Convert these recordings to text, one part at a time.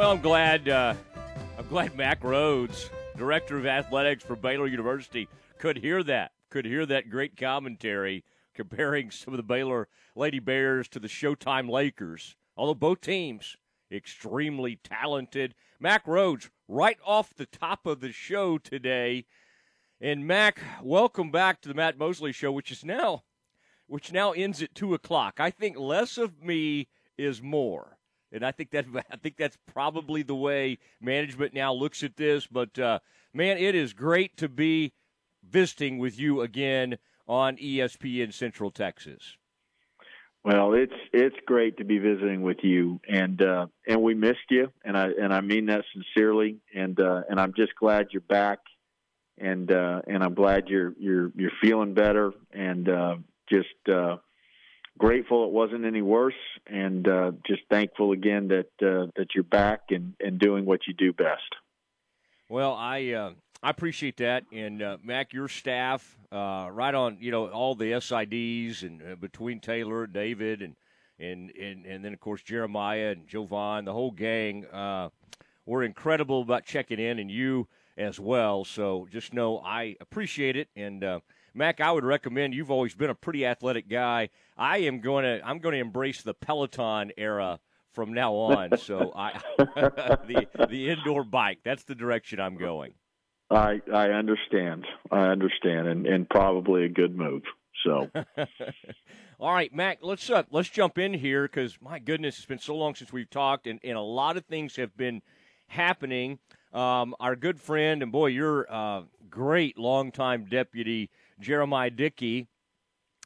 Well, I'm glad. Uh, I'm glad Mack Rhoades, director of athletics for Baylor University, could hear that. Could hear that great commentary comparing some of the Baylor Lady Bears to the Showtime Lakers. Although both teams extremely talented. Mack Rhoades, right off the top of the show today. And Mac, welcome back to the Matt Mosley Show, which is now, which now ends at two o'clock. I think less of me is more, and I think that I think that's probably the way management now looks at this. But uh, man, it is great to be visiting with you again on ESPN Central Texas. Well, it's it's great to be visiting with you, and uh, and we missed you, and I and I mean that sincerely, and uh, and I'm just glad you're back, and uh, and I'm glad you're you're you're feeling better, and uh, just uh, grateful it wasn't any worse, and uh, just thankful again that uh, that you're back and and doing what you do best. Well, I uh, I appreciate that, and uh, Mack, your staff, uh, right on, you know, all the SIDs and uh, between Taylor, David, and and and and then of course Jeremiah and Jovan, the whole gang, were incredible about checking in, and you as well. So just know I appreciate it, and Mack, I would recommend. You've always been a pretty athletic guy. I am going to I'm going to embrace the Peloton era from now on. So I the the indoor bike. That's the direction I'm going. I I understand. I understand, and and probably a good move. So, all right, Mac, let's uh, let's jump in here because my goodness, it's been so long since we've talked, and, and a lot of things have been happening. Um, our good friend and boy, your uh, great longtime deputy Jeremiah Dickey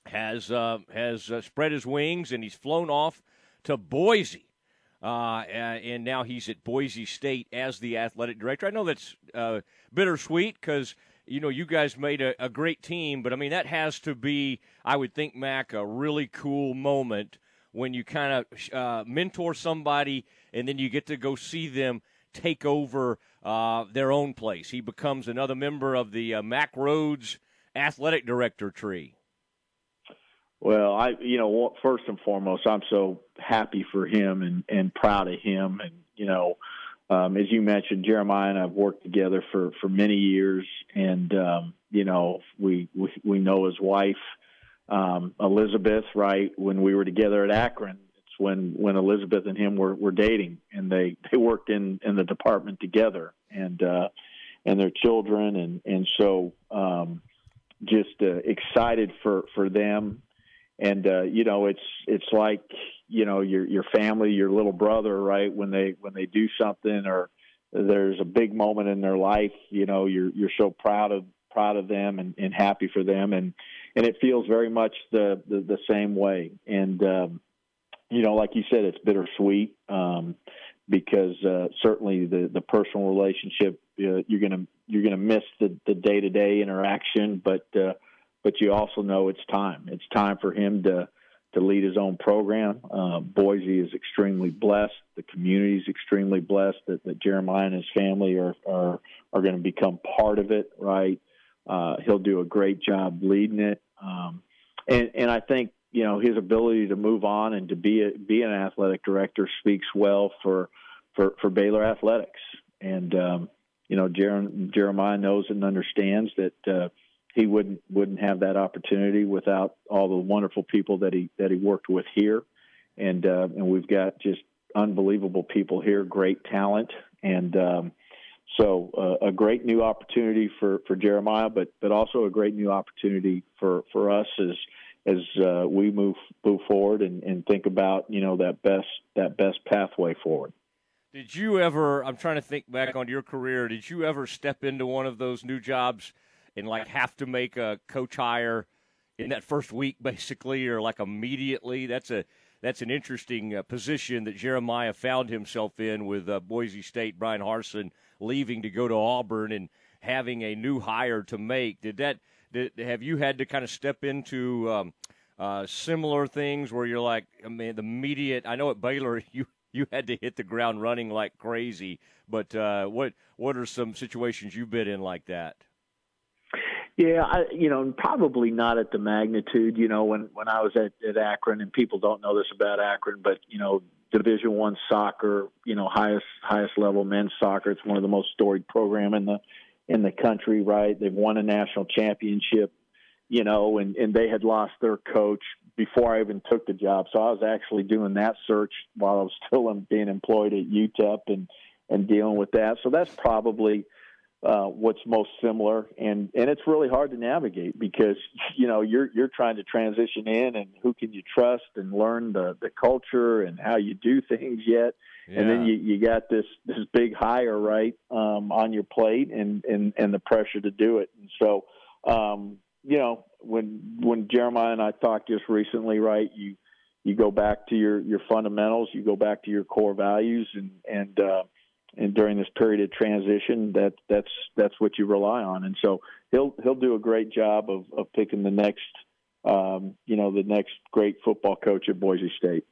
has uh, has uh, spread his wings and he's flown off to Boise uh, and now he's at Boise State as the athletic director. I know that's uh, bittersweet because you know you guys made a, a, great team, but I mean that has to be, I would think, Mac, a really cool moment when you kind of uh, mentor somebody and then you get to go see them take over uh, their own place. He becomes another member of the uh, Mack Rhoades athletic director tree. Well, I, you know, first and foremost, I'm so happy for him and and proud of him. And you know, um, as you mentioned, Jeremiah and I've worked together for for many years, and um, you know, we we we know his wife, um, Elizabeth. Right when we were together at Akron, when when Elizabeth and him were were dating, and they they worked in in the department together, and uh, and their children, and and so. Um, just uh, excited for for them and uh, you know it's it's like you know your your family, your little brother, right? When they when they do something or there's a big moment in their life, you know you're you're so proud of proud of them and, and happy for them, and and it feels very much the the, the same way. And um, you know, like you said, it's bittersweet um, because uh, certainly the the personal relationship uh, you're gonna you're gonna miss the the day to day interaction, but uh, but you also know it's time. It's time for him to to lead his own program. Uh, Boise is extremely blessed. The community is extremely blessed that, that Jeremiah and his family are are are going to become part of it. Right? Uh, he'll do a great job leading it. Um, and and I think you know his ability to move on and to be a, be an athletic director speaks well for for for Baylor athletics. And um, you know Jer- Jeremiah knows and understands that. Uh, he wouldn't wouldn't have that opportunity without all the wonderful people that he that he worked with here, and uh, and we've got just unbelievable people here, great talent, and um, so uh, a great new opportunity for for Jeremiah, but but also a great new opportunity for for us as as uh, we move move forward and, and think about you know that best that best pathway forward. Did you ever? I'm trying to think back on your career. Did you ever step into one of those new jobs? and like have to make a coach hire in that first week, basically, or like immediately. That's a that's an interesting uh, position that Jeremiah found himself in with uh, Boise State. Bryan Harsin leaving to go to Auburn and having a new hire to make. Did that? Have you had to kind of step into um, uh, similar things where you're like, I mean, the immediate? I know at Baylor you you had to hit the ground running like crazy, but uh, what what are some situations you've been in like that? Yeah, I, you know, probably not at the magnitude. You know, when when I was at, at Akron, and people don't know this about Akron, but you know, Division One soccer, you know, highest highest level men's soccer. It's one of the most storied program in the in the country, right? They've won a national championship, you know, and and they had lost their coach before I even took the job. So I was actually doing that search while I was still being employed at UTEP and and dealing with that. So that's probably uh, what's most similar, and and it's really hard to navigate because you know you're you're trying to transition in, and who can you trust, and learn the the culture and how you do things yet, yeah. and then you you got this this big hire right um, on your plate, and and and the pressure to do it, and so um, you know when when Jeremiah and I talked just recently, right, you you go back to your your fundamentals, you go back to your core values, and and uh, and during this period of transition, that that's that's what you rely on. And so he'll he'll do a great job of of picking the next um, you know the next great football coach at Boise State.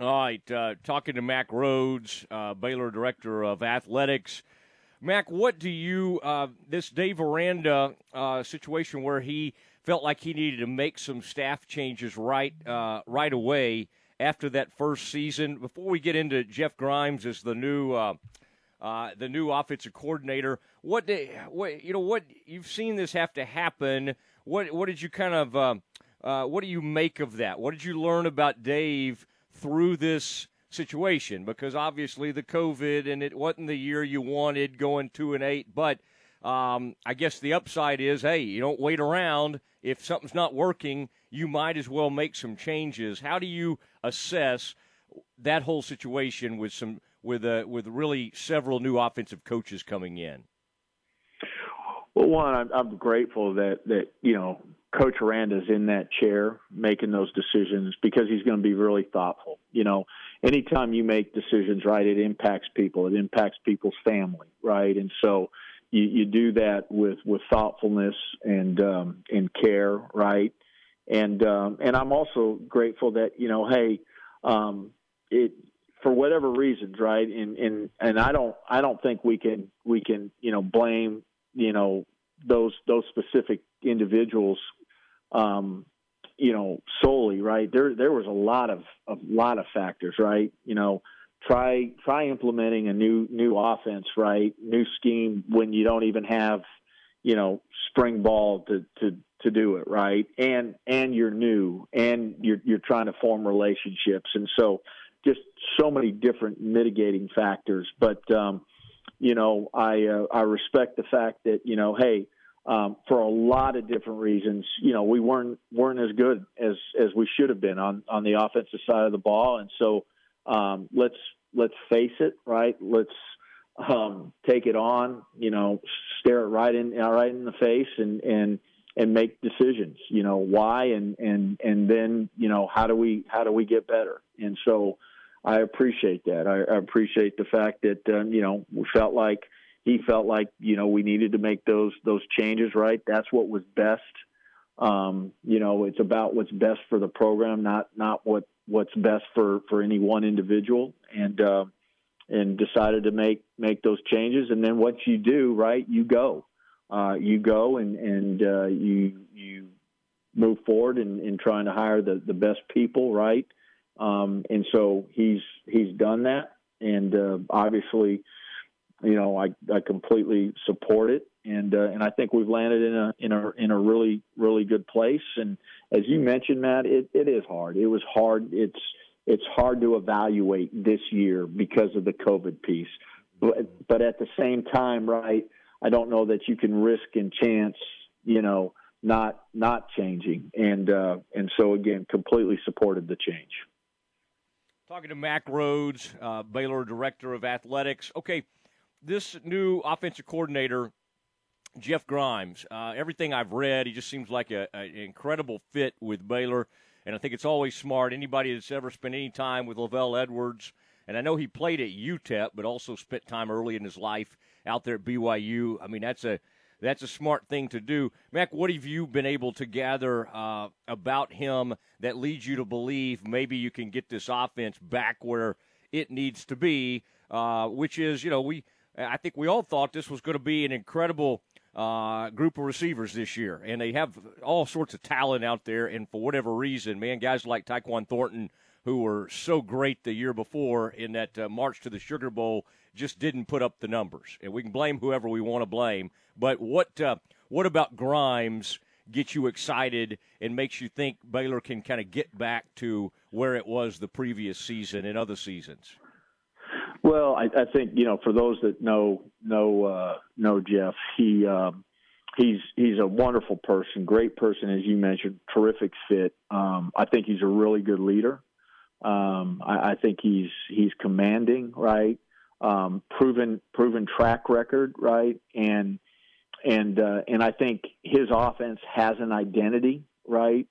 All right, uh, talking to Mack Rhoades, uh, Baylor director of athletics. Mac, what do you uh, this Dave Aranda uh, situation where he felt like he needed to make some staff changes right uh, right away after that first season? Before we get into Jeff Grimes as the new uh, the new offensive coordinator. What, what you know, what you've seen this have to happen. What what did you kind of uh, uh, what do you make of that? What did you learn about Dave through this situation? Because obviously the COVID and it wasn't the year you wanted, going two and eight. But um, I guess the upside is, hey, you don't wait around. If something's not working, you might as well make some changes. How do you assess that whole situation with some with uh, with really several new offensive coaches coming in? Well, one, I'm, I'm grateful that that you know Coach Aranda's in that chair making those decisions because he's going to be really thoughtful. You know, anytime you make decisions, right, it impacts people. It impacts people's family, right, and so you, you do that with with thoughtfulness and um, and care, right, and um, and I'm also grateful that you know, hey, um, it whatever reasons, right? And and and I don't I don't think we can we can you know blame you know those those specific individuals, um, you know solely, right? There there was a lot of a lot of factors, right? You know, try try implementing a new new offense, right? New scheme when you don't even have you know spring ball to to to do it right and and you're new and you're you're trying to form relationships and so just so many different mitigating factors. But um, you know, I uh, I respect the fact that you know, hey, um, for a lot of different reasons, you know, we weren't weren't as good as as we should have been on on the offensive side of the ball, and so um, let's let's face it, right? Let's um, take it on, you know, stare it right in right in the face, and and and make decisions. You know why, and and and then you know how do we how do we get better? And so I appreciate that. I, I appreciate the fact that um, you know we felt like he felt like you know we needed to make those those changes. Right, that's what was best. Um, you know, it's about what's best for the program, not not what what's best for for any one individual. And uh, and decided to make make those changes. And then once you do, right, you go, uh, you go and and uh, you you move forward in, in trying to hire the the best people, right. Um, and so he's he's done that, and uh, obviously, you know, I, I completely support it, and uh, and I think we've landed in a in a in a really really good place. And as you mentioned, Matt, it, it is hard. It was hard. It's it's hard to evaluate this year because of the COVID piece, but but at the same time, right? I don't know that you can risk and chance, you know, not not changing, and uh, and so again, completely supported the change. Talking to Mack Rhoades, uh, Baylor Director of Athletics. Okay, this new offensive coordinator, Jeff Grimes. Uh, everything I've read, he just seems like an incredible fit with Baylor, and I think it's always smart. Anybody that's ever spent any time with LaVell Edwards, and I know he played at UTEP, but also spent time early in his life out there at BYU. I mean, that's a that's a smart thing to do. Mac, what have you been able to gather uh, about him that leads you to believe maybe you can get this offense back where it needs to be? Uh, which is, you know, we I think we all thought this was going to be an incredible uh, group of receivers this year, and they have all sorts of talent out there. And for whatever reason, man, guys like Tyquan Thornton who were so great the year before in that uh, march to the Sugar Bowl just didn't put up the numbers. And we can blame whoever we want to blame, but what uh, what about Grimes gets you excited and makes you think Baylor can kind of get back to where it was the previous season and other seasons? Well, I, I think you know for those that know know uh, know Jeff, he um, he's he's a wonderful person, great person as you mentioned, terrific fit. Um, I think he's a really good leader. Um, I, I think he's he's commanding, right? Um, proven proven track record, right? And and uh, and I think his offense has an identity, right?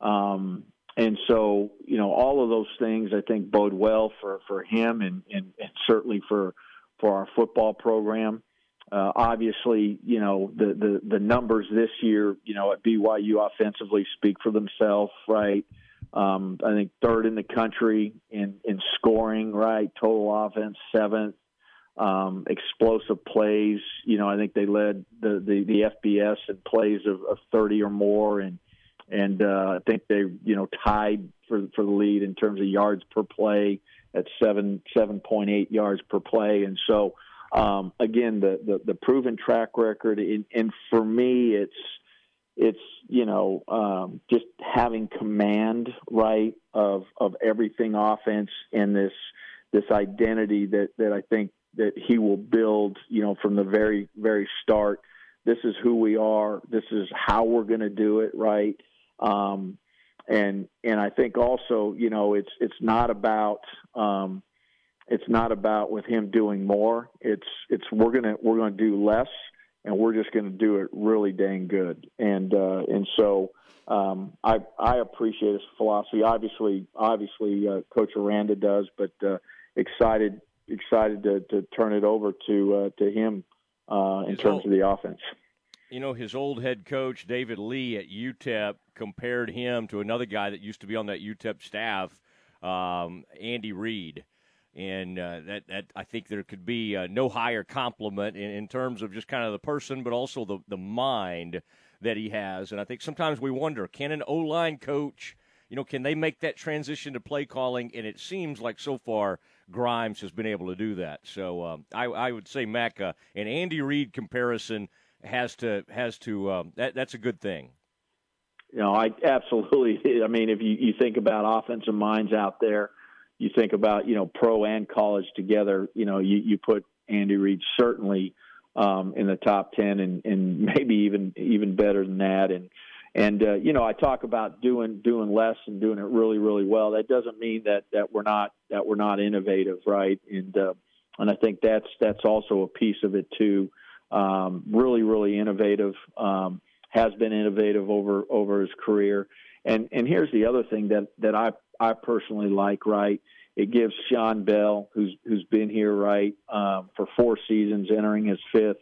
Um, and so you know all of those things I think bode well for for him and and, and certainly for for our football program. Uh, obviously, you know the, the the numbers this year, you know at BYU offensively speak for themselves, right? Um, I think third in the country in in scoring, right? Total offense seventh um, explosive plays. You know, I think they led the the, the FBS in plays of, of 30 or more, and and uh, I think they you know tied for for the lead in terms of yards per play at seven seven point eight yards per play, and so. Um, again, the, the, the proven track record, and, and for me, it's it's you know um, just having command right of of everything offense and this this identity that that I think that he will build, you know, from the very, very start. This is who we are. This is how we're going to do it, right? Um, and and I think also, you know, it's it's not about um, it's not about with him doing more. It's it's we're gonna we're gonna do less, and we're just gonna do it really dang good. And uh, and so um, I I appreciate his philosophy. Obviously, obviously, uh, Coach Aranda does, but uh, excited excited to, to turn it over to uh, to him uh, in his terms old, of the offense. You know, his old head coach David Lee at UTEP compared him to another guy that used to be on that UTEP staff, um, Andy Reid. And uh, that, that I think there could be uh, no higher compliment in, in terms of just kind of the person, but also the, the mind that he has. And I think sometimes we wonder can an O line coach, you know, can they make that transition to play calling? And it seems like so far Grimes has been able to do that. So um, I, I, would say Mac uh, an Andy Reid comparison has to has to um, that, that's a good thing. You know, I absolutely. I mean, if you, you think about offensive minds out there, you think about you know pro and college together. You know, you, you put Andy Reid certainly um, in the top ten, and, and maybe even even better than that. And and uh, you know, I talk about doing doing less and doing it really really well. That doesn't mean that that we're not that we're not innovative, right? And uh, and I think that's that's also a piece of it too. Um, really really innovative. Um, has been innovative over over his career. And and here's the other thing that that I I personally like, right? It gives Shawn Bell, who's who's been here, right, um, for four seasons, entering his fifth.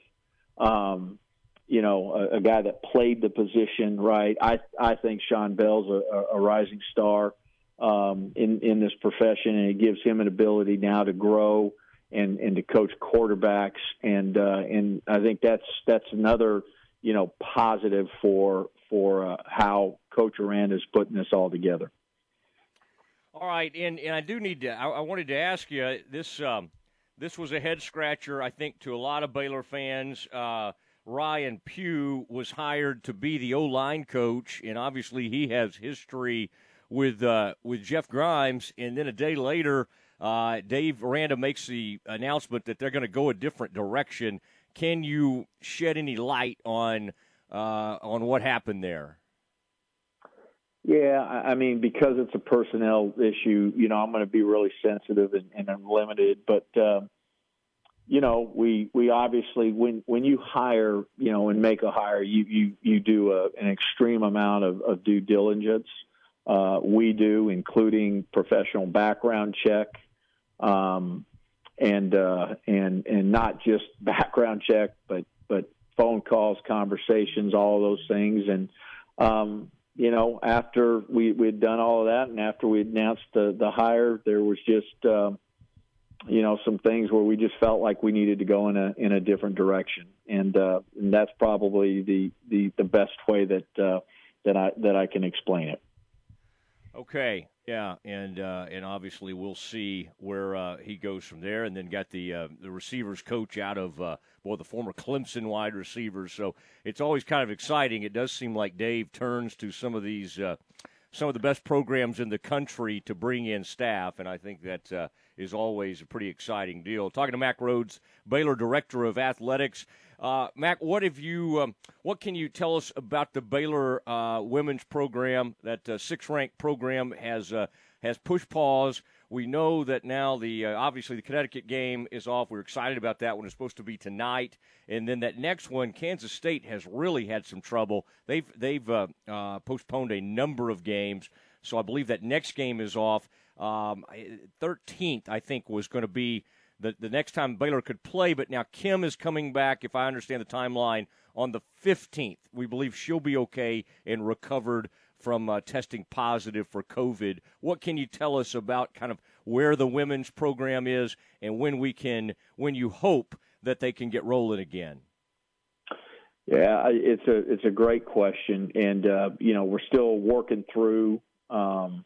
Um, you know, a, a guy that played the position right. I I think Shawn Bell's a, a rising star um, in in this profession, and it gives him an ability now to grow and and to coach quarterbacks, and uh, and I think that's that's another you know positive for for uh, how Coach Aranda is putting this all together. All right, and and I do need to. I, I wanted to ask you this. Um, this was a head scratcher, I think, to a lot of Baylor fans. Uh, Ryan Pugh was hired to be the O line coach, and obviously he has history with uh, with Jeff Grimes. And then a day later, uh, Dave Aranda makes the announcement that they're going to go a different direction. Can you shed any light on uh, on what happened there? Yeah, I mean, because it's a personnel issue, you know, I'm going to be really sensitive and, and I'm limited, but. Uh, you know, we we obviously when when you hire, you know, and make a hire, you you you do a, an extreme amount of, of due diligence. Uh, we do, including professional background check, um, and uh, and and not just background check, but but phone calls, conversations, all those things, and um, you know, after we we'd done all of that, and after we announced the the hire, there was just um, you know some things where we just felt like we needed to go in a in a different direction, and uh, and that's probably the the the best way that uh, that I that I can explain it. Okay, yeah, and uh, and obviously we'll see where uh, he goes from there, and then got the uh, the receivers coach out of uh, well the former Clemson wide receivers. So it's always kind of exciting. It does seem like Dave turns to some of these uh, some of the best programs in the country to bring in staff, and I think that uh, is always a pretty exciting deal. Talking to Mac Rhoades, Baylor Director of Athletics. Uh, Mack, what have you? Um, what can you tell us about the Baylor uh, women's program? That uh, six-ranked program has uh, has pushed pause. We know that now the uh, obviously the Connecticut game is off. We're excited about that one. It's supposed to be tonight, and then that next one, Kansas State has really had some trouble. They've they've uh, postponed a number of games, so I believe that next game is off. Um, thirteenth, I think, was going to be the, the next time Baylor could play. But now Kim is coming back, if I understand the timeline, on the 15th. We believe she'll be okay and recovered from uh, testing positive for COVID. What can you tell us about kind of where the women's program is and when we can, when you hope that they can get rolling again? Yeah, it's a it's a great question, and uh, you know we're still working through um,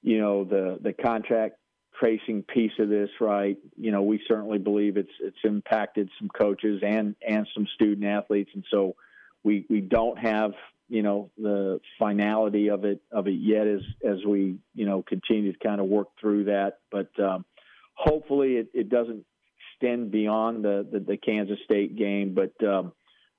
you know the the contract tracing piece of this, right? You know, we certainly believe it's it's impacted some coaches and and some student athletes, and so we we don't have you know the finality of it of it yet as as we you know continue to kind of work through that, but um, hopefully it, it doesn't extend beyond the, the the Kansas State game, but. Um,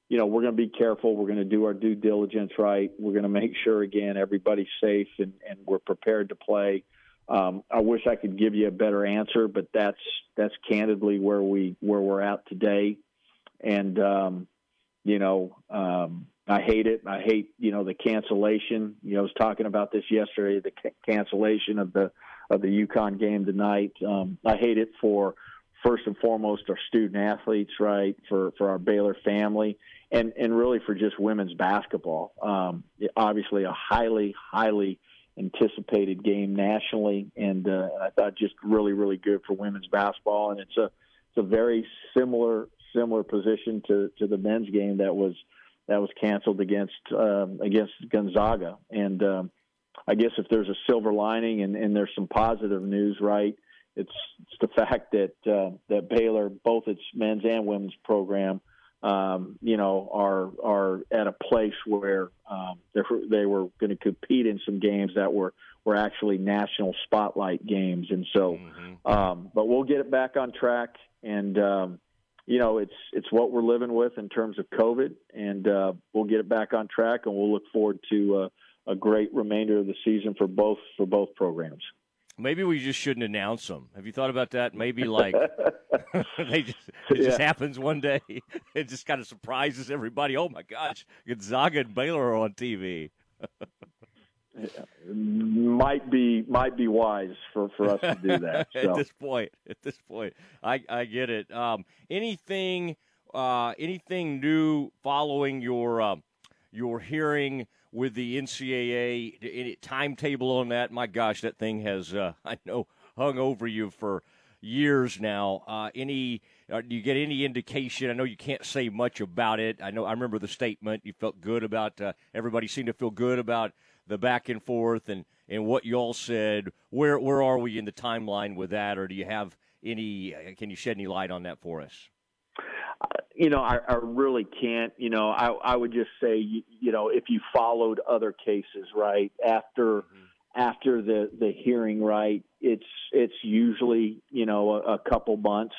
you know, we're going to be careful. We're going to do our due diligence right. We're going to make sure, again, everybody's safe and, and we're prepared to play. Um, I wish I could give you a better answer, but that's that's candidly where we where we're at today, and um, you know um, I hate it. I hate you know the cancellation. You know I was talking about this yesterday. The ca- cancellation of the of the UConn game tonight. Um, I hate it for first and foremost our student athletes, right? For for our Baylor family, and and really for just women's basketball. Um, obviously, a highly highly anticipated game nationally, and uh, I thought just really, really good for women's basketball. And it's a it's a very similar similar position to, to the men's game that was that was canceled against um, against Gonzaga. And um, I guess if there's a silver lining and, and there's some positive news, right? It's, it's the fact that uh, that Baylor, both its men's and women's program, um, you know, are are at a place where um, they were going to compete in some games that were were actually national spotlight games, and so, mm-hmm. um, but we'll get it back on track, and um, you know, it's it's what we're living with in terms of COVID, and uh, we'll get it back on track, and we'll look forward to uh, a great remainder of the season for both for both programs. Maybe we just shouldn't announce them. Have you thought about that? Maybe like they just it yeah. just happens one day. It just kind of surprises everybody. Oh my gosh, Gonzaga and Baylor are on TV. might be might be wise for, for us to do that. So. at this point, at this point, I I get it. Um, anything uh, anything new following your uh, your hearing? with the NCAA timetable on that. My gosh, that thing has uh, I know hung over you for years now. Uh, any uh, do you get any indication? I know you can't say much about it. I know I remember the statement. You felt good about uh, everybody seemed to feel good about the back and forth and and what you all said. Where where are we in the timeline with that, or do you have any? Uh, can you shed any light on that for us? You know, I, I really can't. You know, I, I would just say, you, you know, if you followed other cases, right after mm-hmm. after the the hearing, right, it's it's usually you know a, a couple months.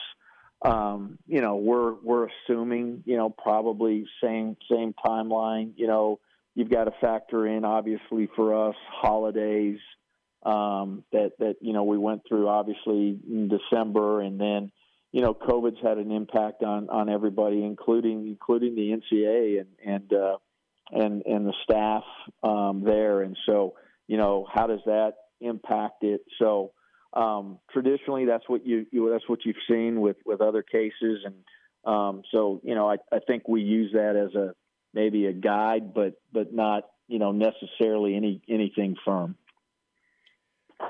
Um, you know, we're we're assuming, you know, probably same same timeline. You know, you've got to factor in obviously for us holidays um, that that you know we went through obviously in December and then you know, COVID's had an impact on on everybody, including including the NCA and and uh, and and the staff um, there. And so, you know, how does that impact it? So, um, traditionally, that's what you, you that's what you've seen with with other cases, and um, so you know, I, I think we use that as a maybe a guide, but but not you know necessarily any anything firm.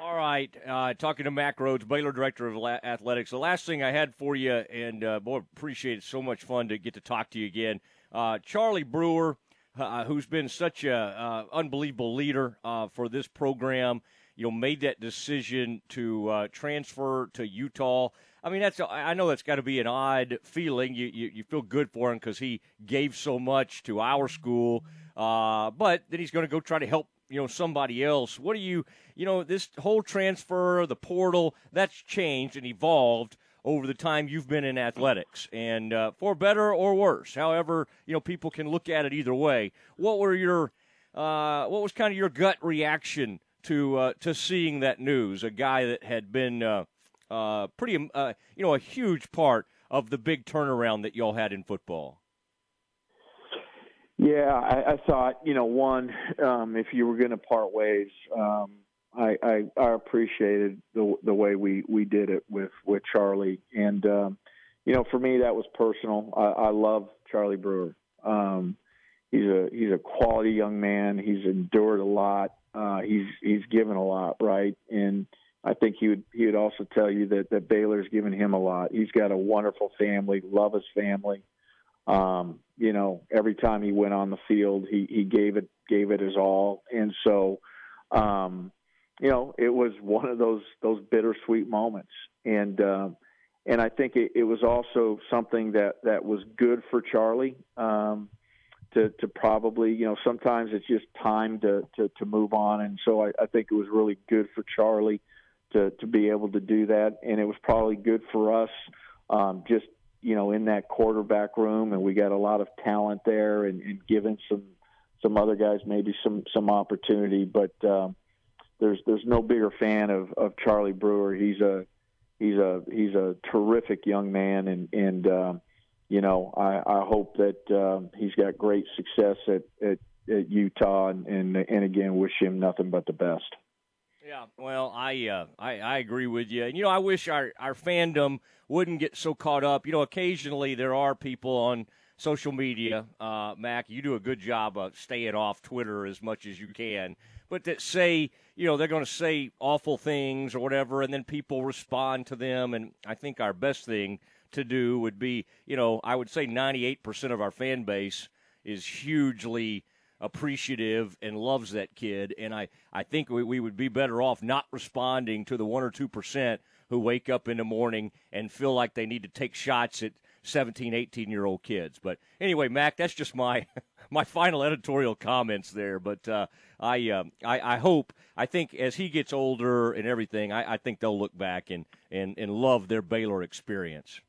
All right. Uh, talking to Mack Rhoades, Baylor Director of Athletics. The last thing I had for you, and uh, boy, appreciate it. So much fun to get to talk to you again. Uh, Charlie Brewer, uh, who's been such a uh, unbelievable leader uh, for this program, you know, made that decision to transfer to Utah. I mean, that's I know that's got to be an odd feeling. You you, you feel good for him because he gave so much to our school, but then he's going to go try to help you know somebody else. What do you you know this whole transfer, the portal, that's changed and evolved over the time you've been in athletics, and uh, for better or worse. However, you know people can look at it either way. What were your uh, what was kind of your gut reaction to uh, to seeing that news? A guy that had been uh, uh, pretty uh, you know a huge part of the big turnaround that y'all had in football. Yeah, I, I thought you know one, um, if you were going to part ways. Um, I, I, I appreciated the the way we we did it with with Charlie, and um, you know, for me that was personal. I, I love Charlie Brewer. Um, he's a he's a quality young man. He's endured a lot. Uh, he's he's given a lot, right? And I think he would he would also tell you that that Baylor's given him a lot. He's got a wonderful family, love his family. Um, you know, every time he went on the field, he he gave it gave it his all, and so. Um, you know, it was one of those those bittersweet moments, and um, and I think it, it was also something that that was good for Charlie um, to to probably you know sometimes it's just time to to, to move on, and so I, I think it was really good for Charlie to to be able to do that, and it was probably good for us um, just you know in that quarterback room, and we got a lot of talent there, and, and giving some some other guys maybe some some opportunity, but. Um, there's there's no bigger fan of of Charlie Brewer. He's a he's a he's a terrific young man, and and uh, you know I I hope that uh, he's got great success at at, at Utah, and, and and again wish him nothing but the best. Yeah, well, I, uh, I I agree with you, and you know I wish our our fandom wouldn't get so caught up. You know, occasionally there are people on social media, uh, Mac. You do a good job of staying off Twitter as much as you can, but that say you know, they're going to say awful things or whatever, and then people respond to them. And I think our best thing to do would be, you know, I would say 98% of our fan base is hugely appreciative and loves that kid. And I, I think we, we would be better off not responding to the 1% or 2% who wake up in the morning and feel like they need to take shots at 17, 18 year old kids. But anyway, Mac, that's just my my final editorial comments there. But uh, I, uh, I, I hope I think as he gets older and everything, I, I think they'll look back and, and, and love their Baylor experience.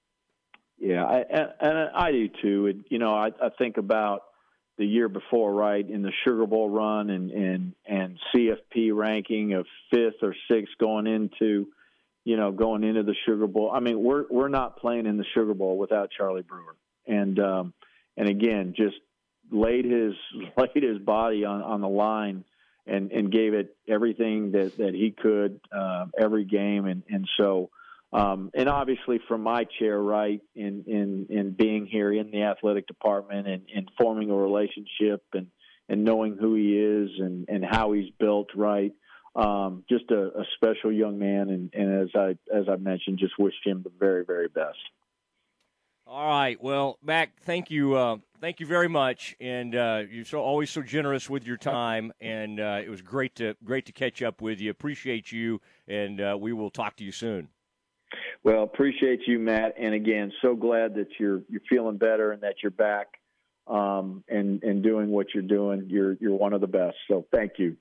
Yeah, I, and, and I do too. And, you know, I, I think about the year before, right, in the Sugar Bowl run and and and CFP ranking of fifth or sixth going into, you know, going into the Sugar Bowl. I mean, we're we're not playing in the Sugar Bowl without Charlie Brewer, and um, and again, just laid his laid his body on on the line and and gave it everything that that he could uh, every game and and so um, and obviously from my chair right in in in being here in the athletic department and, and forming a relationship and and knowing who he is and and how he's built right um, just a, a special young man and, and as I as I mentioned just wish him the very very best. All right. Well, Mac, thank you. Uh, thank you very much, and uh, you're so always so generous with your time, and uh, it was great to great to catch up with you. Appreciate you, and uh, we will talk to you soon. Well, appreciate you, Matt, and again, so glad that you're you're feeling better and that you're back um, and and doing what you're doing. You're you're one of the best. So thank you.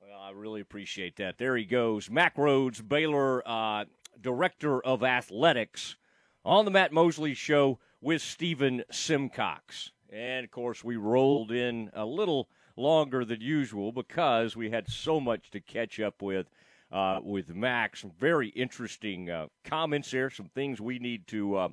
Well, I really appreciate that. There he goes, Mack Rhoades, Baylor uh, Director of Athletics on the Matt Mosley Show with Stephen Simcox. And of course, we rolled in a little longer than usual because we had so much to catch up with uh, with Max. Some very interesting uh, comments there, some things we need to uh,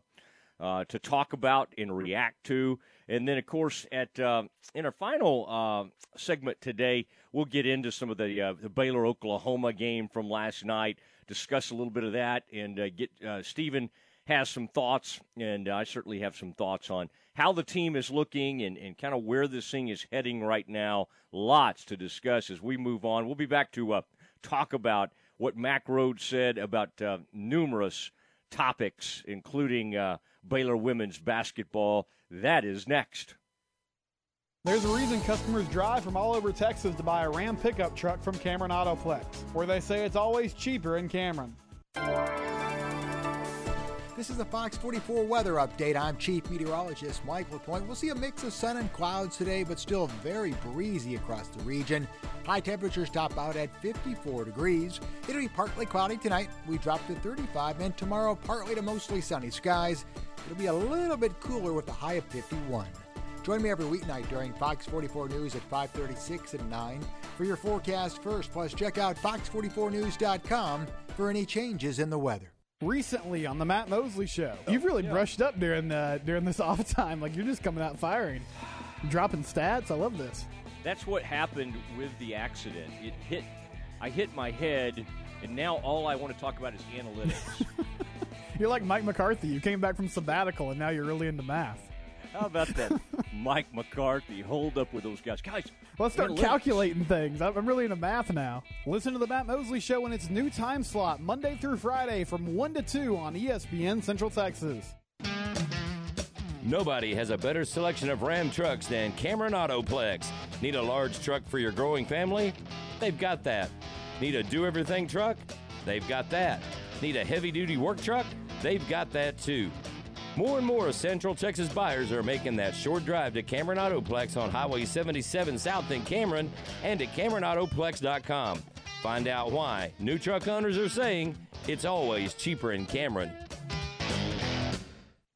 uh to talk about and react to. And then, of course, at uh, in our final segment today, we'll get into some of the the Baylor Oklahoma game from last night, discuss a little bit of that, and get Stephen – has some thoughts, and I certainly have some thoughts on how the team is looking and, and kind of where this thing is heading right now. Lots to discuss as we move on. We'll be back to uh, talk about what Mac Rhoades said about uh, numerous topics, including uh, Baylor women's basketball. That is next. There's a reason customers drive from all over Texas to buy a Ram pickup truck from Cameron Autoplex, where they say it's always cheaper in Cameron. This is the Fox 44 weather update. I'm Chief Meteorologist Mike LaPointe. We'll see a mix of sun and clouds today, but still very breezy across the region. High temperatures top out at 54 degrees. It'll be partly cloudy tonight. We drop to 35, and tomorrow partly to mostly sunny skies. It'll be a little bit cooler with a high of 51. Join me every weeknight during Fox 44 News at 5:36 and 9 for your forecast first. Plus, check out fox44news.com for any changes in the weather. Recently on the Matt Mosley Show, you've oh, really yeah. brushed up during the during this off time. Like you're just coming out firing, dropping stats. I love this. That's what happened with the accident. It hit. I hit my head, and now all I want to talk about is analytics. you're like Mike McCarthy. You came back from sabbatical, and now you're really into math. How about that, Mike McCarthy? Hold up with those guys, guys. Let's start calculating things. I'm really into math now. Listen to the Matt Mosley Show in its new time slot, Monday through Friday, from one to two on ESPN Central Texas. Nobody has a better selection of Ram trucks than Cameron Autoplex. Need a large truck for your growing family? They've got that. Need a do everything truck? They've got that. Need a heavy duty work truck? They've got that too. More and more Central Texas buyers are making that short drive to Cameron Autoplex on Highway 77 South in Cameron and at CameronAutoplex.com. Find out why new truck owners are saying it's always cheaper in Cameron.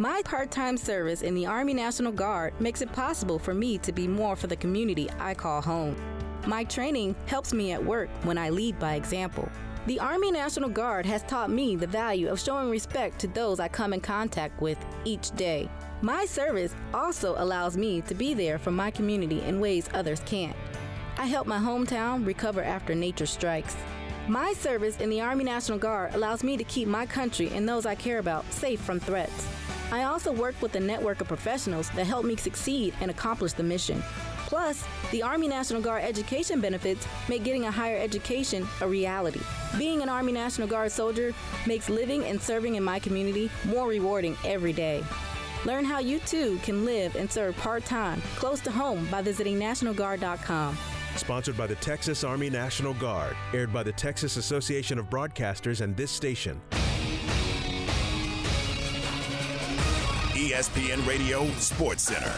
My part time service in the Army National Guard makes it possible for me to be more for the community I call home. My training helps me at work when I lead by example. The Army National Guard has taught me the value of showing respect to those I come in contact with each day. My service also allows me to be there for my community in ways others can't. I help my hometown recover after nature strikes. My service in the Army National Guard allows me to keep my country and those I care about safe from threats. I also work with a network of professionals that help me succeed and accomplish the mission. Plus, the Army National Guard education benefits make getting a higher education a reality. Being an Army National Guard soldier makes living and serving in my community more rewarding every day. Learn how you too can live and serve part time close to home by visiting NationalGuard.com. Sponsored by the Texas Army National Guard, aired by the Texas Association of Broadcasters and this station. ESPN Radio Sports Center.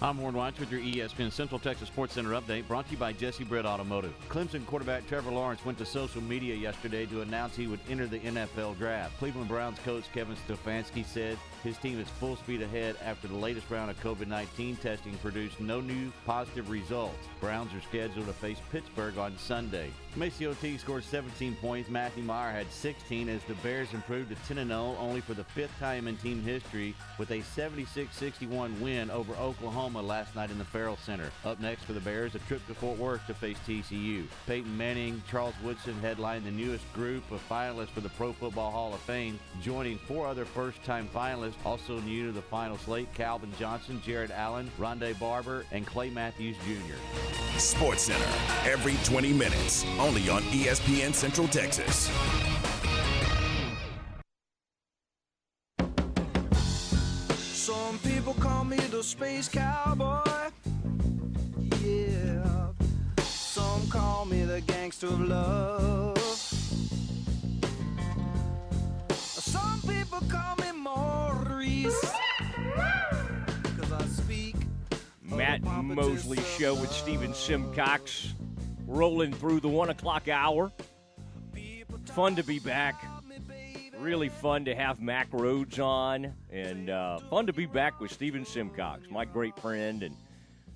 I'm Warren Weitz with your ESPN Central Texas Sports Center update brought to you by Jesse Britt Automotive. Clemson quarterback Trevor Lawrence went to social media yesterday to announce he would enter the NFL draft. Cleveland Browns coach Kevin Stefanski said his team is full speed ahead after the latest round of COVID 19 testing produced no new positive results. Browns are scheduled to face Pittsburgh on Sunday. MaCio Teague scored 17 points. Matthew Mayer had 16 as the Bears improved to 10 0 only for the fifth time in team history with a 76 61 win over Oklahoma last night in the Ferrell Center. Up next for the Bears, a trip to Fort Worth to face TCU. Peyton Manning, Charles Woodson headlined the newest group of finalists for the Pro Football Hall of Fame, joining four other first time finalists also new to the final slate Calvin Johnson, Jared Allen, Rondé Barber, and Clay Matthews Jr. Sports Center, every 20 minutes, only on ESPN Central Texas. Some people call me the space cowboy. Yeah. Some call me the gangster of love. Some people call me Mosley Show with Stephen Simcox, rolling through the one o'clock hour. Fun to be back. Really fun to have Mac Rhoades on, and uh, fun to be back with Stephen Simcox, my great friend and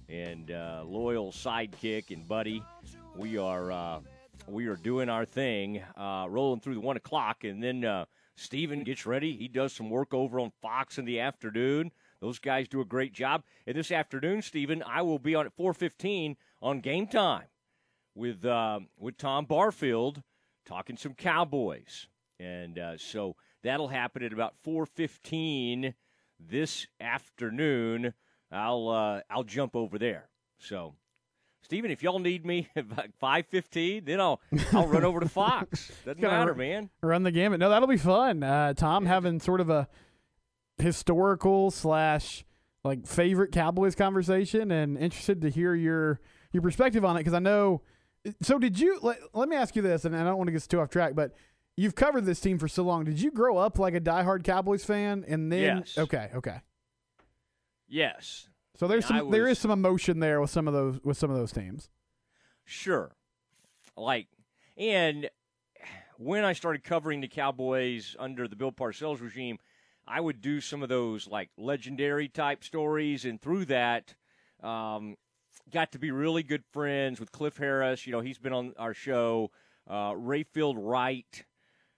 and uh, loyal sidekick and buddy. We are uh, we are doing our thing, uh, rolling through the one o'clock, and then uh, Stephen gets ready. He does some work over on Fox in the afternoon. Those guys do a great job. And this afternoon, Stephen, I will be on at 4:15 on Game Time with uh, with Tom Barfield talking some Cowboys, and uh, so that'll happen at about 4:15 this afternoon. I'll uh, I'll jump over there. So, Stephen, if y'all need me at 5:15, then I'll I'll run over to Fox. Doesn't matter, run- man. Run the gamut. No, that'll be fun. Uh, Tom having sort of a historical slash like favorite Cowboys conversation, and interested to hear your your perspective on it because I know. So did you? Let, let me ask you this, and I don't want to get too off track, but you've covered this team for so long. Did you grow up like a diehard Cowboys fan, and then Yes. okay, okay. Yes. So there's some there was- is some emotion there with some of those with some of those teams. Sure. Like, and when I started covering the Cowboys under the Bill Parcells regime, I would do some of those like legendary type stories, and through that, um, got to be really good friends with Cliff Harris. You know, he's been on our show. Uh, Rayfield Wright,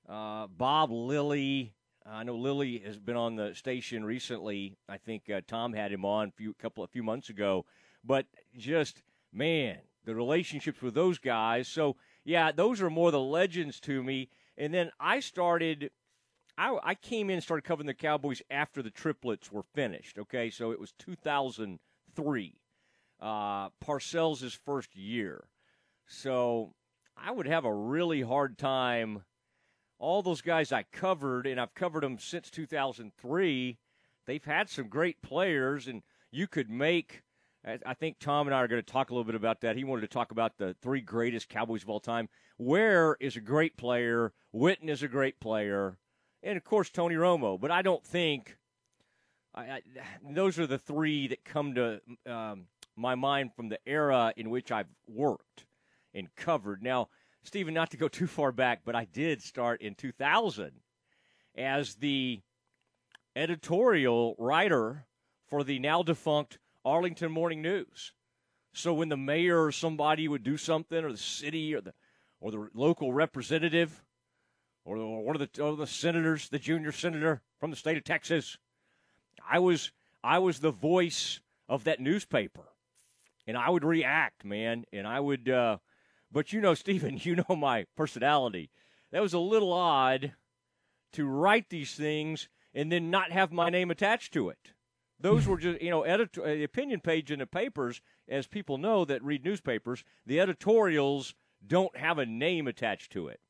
uh, Bob Lilly. I know Lilly has been on the station recently. I think uh, Tom had him on a few couple a few months ago. But just man, the relationships with those guys. So yeah, those are more the legends to me. And then I started. I, I came in and started covering the Cowboys after the triplets were finished. Okay, so it was 2003, uh, Parcells' first year. So I would have a really hard time. All those guys I covered, and I've covered them since 2003. They've had some great players, and you could make. I think Tom and I are going to talk a little bit about that. He wanted to talk about the three greatest Cowboys of all time. Ware is a great player. Witten is a great player, and of course Tony Romo. But I don't think I, I, those are the three that come to um, my mind from the era in which I've worked and covered. Now, Stephen, not to go too far back, but I did start in 2000 as the editorial writer for the now defunct Arlington Morning News. So when the mayor or somebody would do something, or the city, or the or the local representative, or, one of the, or the senators, the junior senator from the state of Texas, I was I was the voice of that newspaper, and I would react, man, and I would. Uh, but you know, Stephen, you know my personality. That was a little odd to write these things and then not have my name attached to it. Those were just, you know, editor, uh, opinion page in the papers, as people know that read newspapers, the editorials don't have a name attached to it.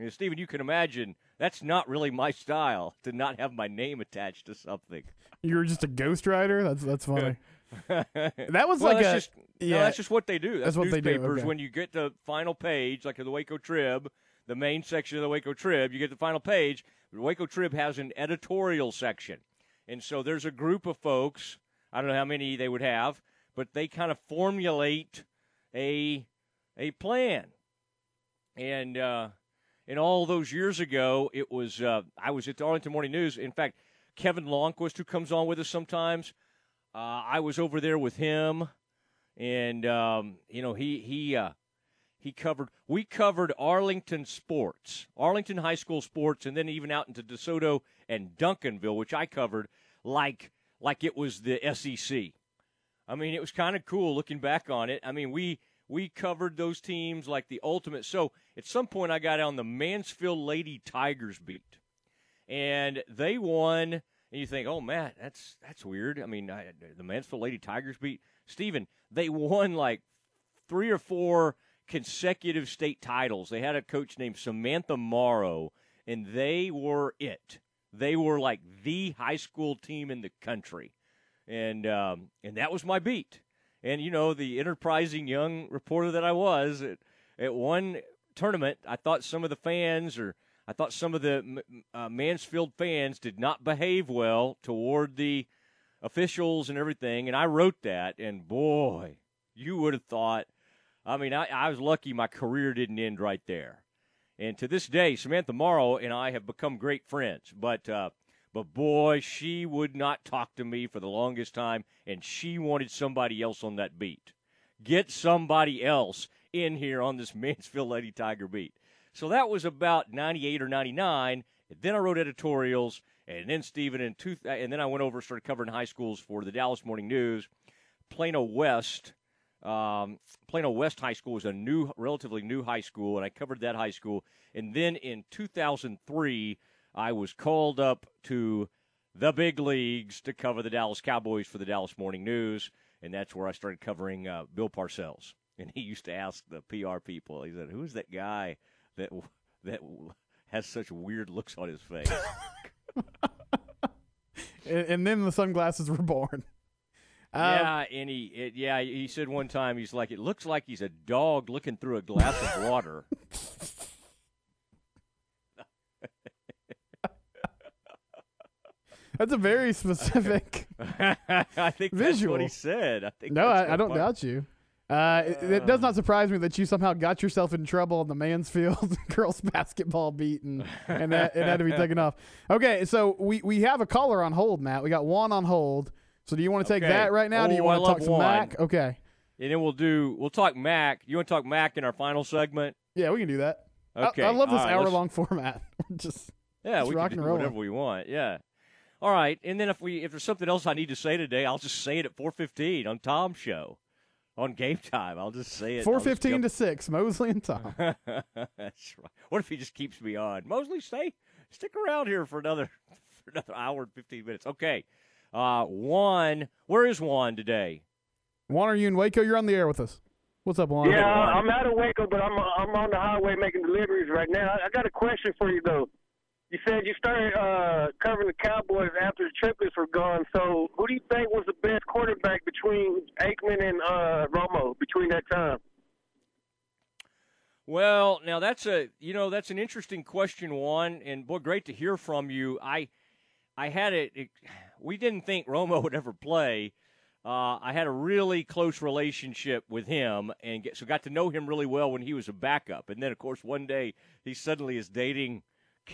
You know, Stephen, you can imagine that's not really my style to not have my name attached to something. You were just a ghostwriter. That's that's funny. that was Well, like that's a just, no, that's just what they do. That's, That's what they do, newspapers. okay. When you get the final page, like the Waco Trib, the main section of the Waco Trib, you get the final page. The Waco Trib has an editorial section, and so there's a group of folks. I don't know how many they would have, but they kind of formulate a a plan. And uh, and all those years ago, it was uh, I was at the Arlington Morning News. In fact, Kevin Lonnquist, who comes on with us sometimes, uh, I was over there with him, and um, you know he he uh, he covered. We covered Arlington sports, Arlington high school sports, and then even out into DeSoto and Duncanville, which I covered like like it was the SEC. I mean, it was kind of cool looking back on it. I mean, we we covered those teams like the ultimate. So at some point, I got on the Mansfield Lady Tigers beat, and they won. And you think, oh, Matt, that's that's weird. I mean, I, the Mansfield Lady Tigers beat Stephen. They won like three or four consecutive state titles. They had a coach named Samantha Morrow, and they were it. They were like the high school team in the country, and um, and that was my beat. And you know, the enterprising young reporter that I was at, at one tournament, I thought some of the fans or I thought some of the uh, Mansfield fans did not behave well toward the officials and everything. And I wrote that, and boy, you would have thought. I mean, I, I was lucky my career didn't end right there. And to this day, Samantha Morrow and I have become great friends. But uh, but boy, she would not talk to me for the longest time, and she wanted somebody else on that beat. Get somebody else in here on this Mansfield Lady Tiger beat. So that was about 98 or 99. And then I wrote editorials, and then Stephen, and, two, and then I went over and started covering high schools for the Dallas Morning News. Plano West, um, Plano West High School was a new, relatively new high school, and I covered that high school. And then in 2003, I was called up to the big leagues to cover the Dallas Cowboys for the Dallas Morning News, and that's where I started covering uh, Bill Parcells. And he used to ask the PR people, he said, "Who's that guy that that has such weird looks on his face?" and, and, then the sunglasses were born. Um, yeah, and he it, yeah he said one time he's like it looks like he's a dog looking through a glass of water. That's a very specific. I think visual. that's what he said. I think. No, I, I, don't doubt you. Uh, it, it, does not surprise me that you somehow got yourself in trouble on the Mansfield girls basketball beat and, and that it had to be taken off. Okay, so we, we have a caller on hold, Matt. We got one on hold. So do you want to take okay. that right now? Oh, do you want to talk some one. Mack? Okay. And then we'll do we'll talk Mack. You want to talk Mack in our final segment? Yeah, we can do that. Okay. I, I love this right, hour long format. just yeah, just we rock can and do roll. whatever we want. Yeah. All right, and then if we if there's something else I need to say today, I'll just say it at 4:15 on Tom's show, on Game Time. I'll just say it. Four fifteen to six, Mosley and Tom. That's right. What if he just keeps me on? Mosley, stay, stick around here for another for another hour and 15 minutes. Okay. Uh, Juan, where is Juan today? Juan, are you in Waco? You're on the air with us. What's up, Juan? Yeah, I'm out of Waco, but I'm I'm on the highway making deliveries right now. I got a question for you though. You said you started uh, covering the Cowboys after the triplets were gone. So, who do you think was the best quarterback between Aikman and uh, Romo between that time? Well, now that's a you know that's an interesting question, Juan, and boy, great to hear from you. I I had it. it we didn't think Romo would ever play. Uh, I had a really close relationship with him, and get, so got to know him really well when he was a backup. And then, of course, one day he suddenly is dating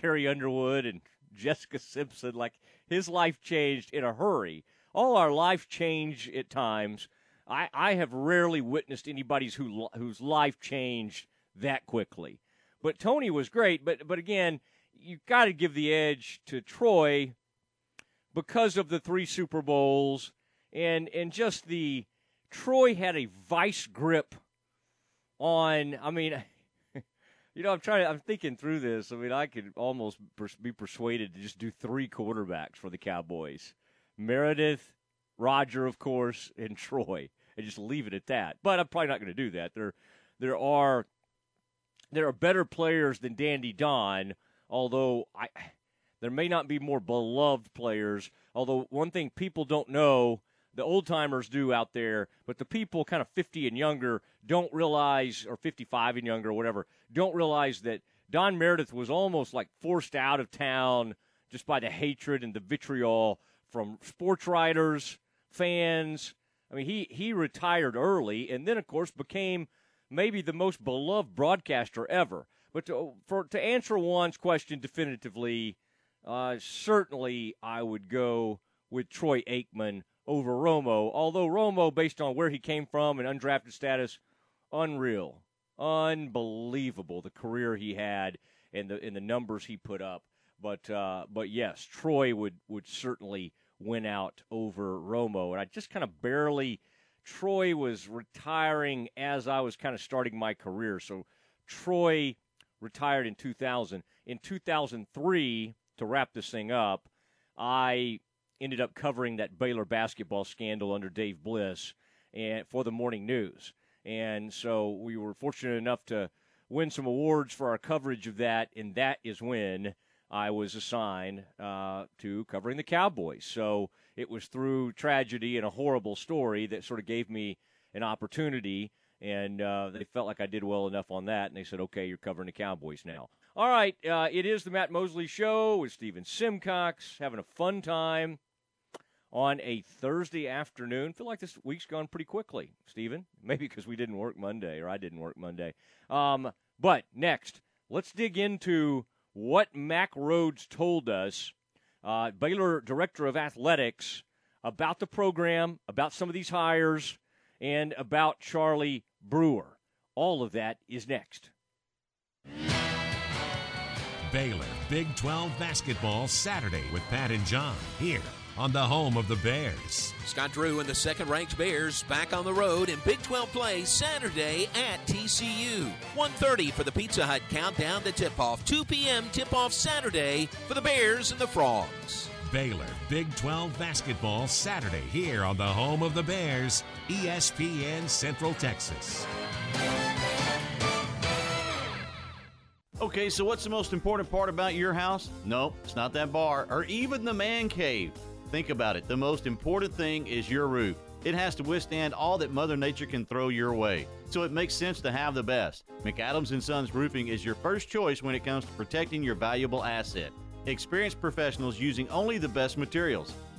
Carrie Underwood and Jessica Simpson. Like his life changed in a hurry. All our life change at times. I, I have rarely witnessed anybody's who whose life changed that quickly. But Tony was great. But but again, you got to give the edge to Troy because of the three Super Bowls and and just the Troy had a vice grip on. I mean. You know, I'm trying. I'm thinking through this. I mean, I could almost be persuaded to just do three quarterbacks for the Cowboys: Meredith, Roger, of course, and Troy, and just leave it at that. But I'm probably not going to do that. There, there are, there are better players than Dandy Don. Although I, there may not be more beloved players. Although one thing people don't know the old timers do out there, but the people kind of 50 and younger don't realize, or 55 and younger, or whatever, don't realize that Don Meredith was almost like forced out of town just by the hatred and the vitriol from sports writers, fans. I mean, he, he retired early and then, of course, became maybe the most beloved broadcaster ever. But to, for, to answer Juan's question definitively, uh, certainly I would go with Troy Aikman over Romo. Although Romo, based on where he came from and undrafted status, unreal, unbelievable the career he had and the and the numbers he put up. But uh, but yes, Troy would would certainly win out over Romo, and I just kind of barely. Troy was retiring as I was kind of starting my career, so Troy retired in 2000. In 2003, to wrap this thing up, I ended up covering that Baylor basketball scandal under Dave Bliss and for the morning news. And so we were fortunate enough to win some awards for our coverage of that, and that is when I was assigned uh, to covering the Cowboys. So it was through tragedy and a horrible story that sort of gave me an opportunity, and uh, they felt like I did well enough on that, and they said, okay, you're covering the Cowboys now. All right, uh, it is the Matt Mosley Show with Stephen Simcox, having a fun time on a Thursday afternoon. feel like this week's gone pretty quickly, Stephen. Maybe because we didn't work Monday or I didn't work Monday. Um, but next, let's dig into what Mack Rhoades told us, uh, Baylor Director of Athletics, about the program, about some of these hires, and about Charlie Brewer. All of that is next. Baylor Big 12 basketball Saturday with Pat and John here on the home of the Bears. Scott Drew and the second ranked Bears back on the road in Big 12 play Saturday at TCU. 1.30 for the Pizza Hut countdown to tip off. 2 p.m. tip off Saturday for the Bears and the Frogs. Baylor Big 12 basketball Saturday here on the home of the Bears, ESPN Central Texas. Okay, so what's the most important part about your house? Nope, it's not that bar or even the man cave. Think about it. The most important thing is your roof. It has to withstand all that Mother Nature can throw your way. So it makes sense to have the best. McAdams and Sons Roofing is your first choice when it comes to protecting your valuable asset. Experienced professionals using only the best materials.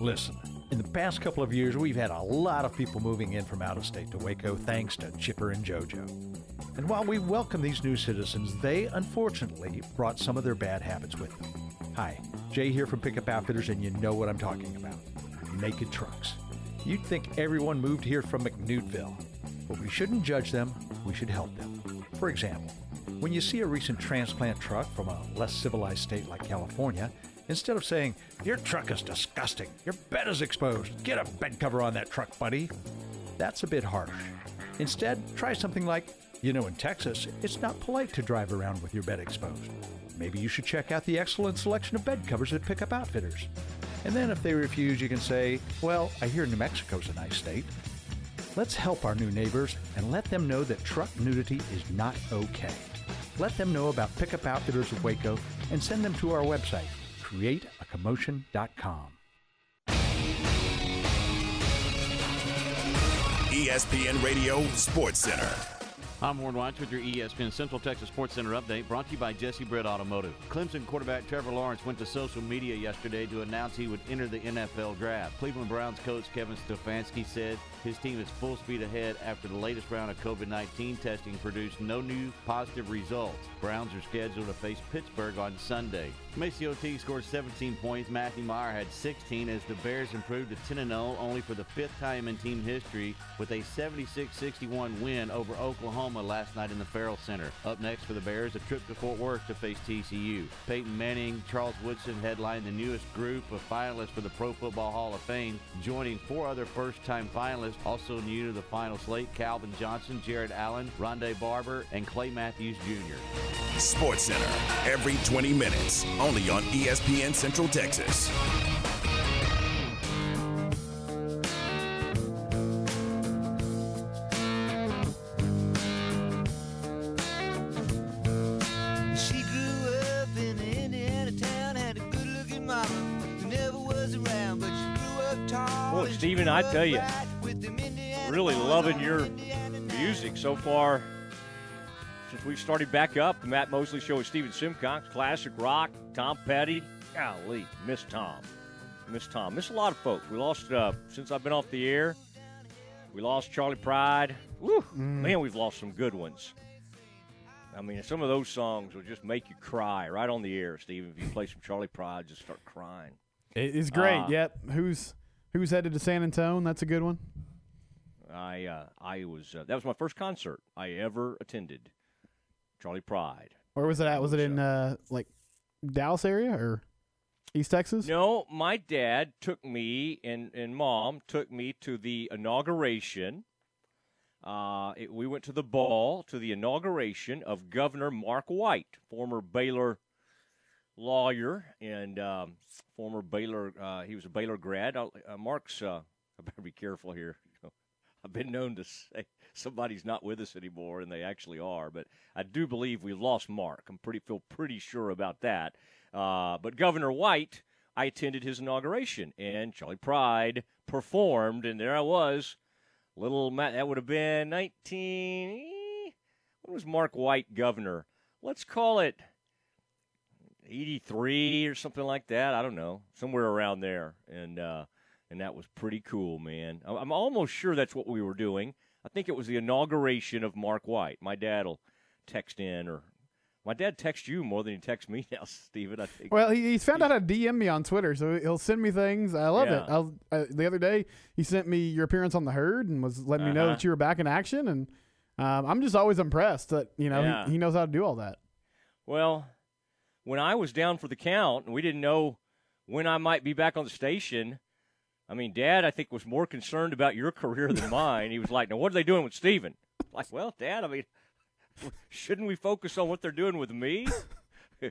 Listen, in the past couple of years, we've had a lot of people moving in from out of state to Waco thanks to Chipper and JoJo. And while we welcome these new citizens, they unfortunately brought some of their bad habits with them. Hi, Jay here from Pickup Outfitters, and you know what I'm talking about naked trucks. You'd think everyone moved here from McNewtville, but we shouldn't judge them, we should help them. For example, when you see a recent transplant truck from a less civilized state like California, instead of saying, Your truck is disgusting, your bed is exposed, get a bed cover on that truck, buddy, that's a bit harsh. Instead, try something like, You know, in Texas, it's not polite to drive around with your bed exposed. Maybe you should check out the excellent selection of bed covers at Pickup Outfitters. And then if they refuse, you can say, Well, I hear New Mexico's a nice state. Let's help our new neighbors and let them know that truck nudity is not okay. Let them know about Pickup Outfitters of Waco and send them to our website, createacommotion.com. ESPN Radio Sports Center. I'm Warren Watch with your ESPN Central Texas Sports Center update brought to you by Jesse Britt Automotive. Clemson quarterback Trevor Lawrence went to social media yesterday to announce he would enter the NFL draft. Cleveland Browns coach Kevin Stefanski said his team is full speed ahead after the latest round of COVID 19 testing produced no new positive results. Browns are scheduled to face Pittsburgh on Sunday. MaCio Teague scored 17 points. Matthew Mayer had 16 as the Bears improved to 10 0 only for the fifth time in team history with a 76 61 win over Oklahoma last night in the Ferrell Center. Up next for the Bears, a trip to Fort Worth to face TCU. Peyton Manning, Charles Woodson headlined the newest group of finalists for the Pro Football Hall of Fame, joining four other first time finalists also new to the final slate Calvin Johnson, Jared Allen, Rondé Barber, and Clay Matthews Jr. Sports Center, every 20 minutes, only on ESPN Central Texas. She grew up in an Indiana town, had a good looking mama who never was around, but she grew up tall. Boy, and Stephen, I tell you, right with them Indiana really loving your music so far since we started back up. The Matt Mosley Show with Stephen Simcox, classic rock, Tom Petty. Golly, miss Tom. Miss Tom. Miss a lot of folks. We lost, uh, since I've been off the air, We lost Charley Pride. Woo, Mm. man, we've lost some good ones. I mean, some of those songs will just make you cry right on the air, Stephen. If you play some Charley Pride, just start crying. It is great. Uh, yep. Who's who's headed to San Antonio? That's a good one. I uh, I was uh, that was my first concert I ever attended. Charley Pride. Where was it at? Was it in uh, like Dallas area or East Texas? No, my dad took me and and mom took me to the inauguration. Uh, it, we went to the ball to the inauguration of Governor Mark White, former Baylor lawyer and um, former Baylor. Uh, he was a Baylor grad. Uh, Mark's. Uh, I better be careful here. I've been known to say somebody's not with us anymore, and they actually are. But I do believe we've lost Mark. I'm pretty feel pretty sure about that. Uh, but Governor White, I attended his inauguration, and Charley Pride performed, and there I was, little Matt. That would have been 19. When was Mark White governor? Let's call it 83 or something like that. I don't know, somewhere around there, and. Uh, and that was pretty cool, man. I- I'm almost sure that's what we were doing. I think it was the inauguration of Mark White. My dad will text in, or my dad texts you more than he texts me now, Stephen, I think. Well, he, he's found out how to DM me on Twitter, so he'll send me things. I love it. I'll, uh, the other day, he sent me your appearance on the herd and was letting me know Uh-huh. that you were back in action, and um, I'm just always impressed that you know Yeah. he, he knows how to do all that. Well, when I was down for the count and we didn't know when I might be back on the station, I mean, Dad, I think was more concerned about your career than mine. He was like, "Now, what are they doing with Stephen? Like, well, Dad, I mean, shouldn't we focus on what they're doing with me?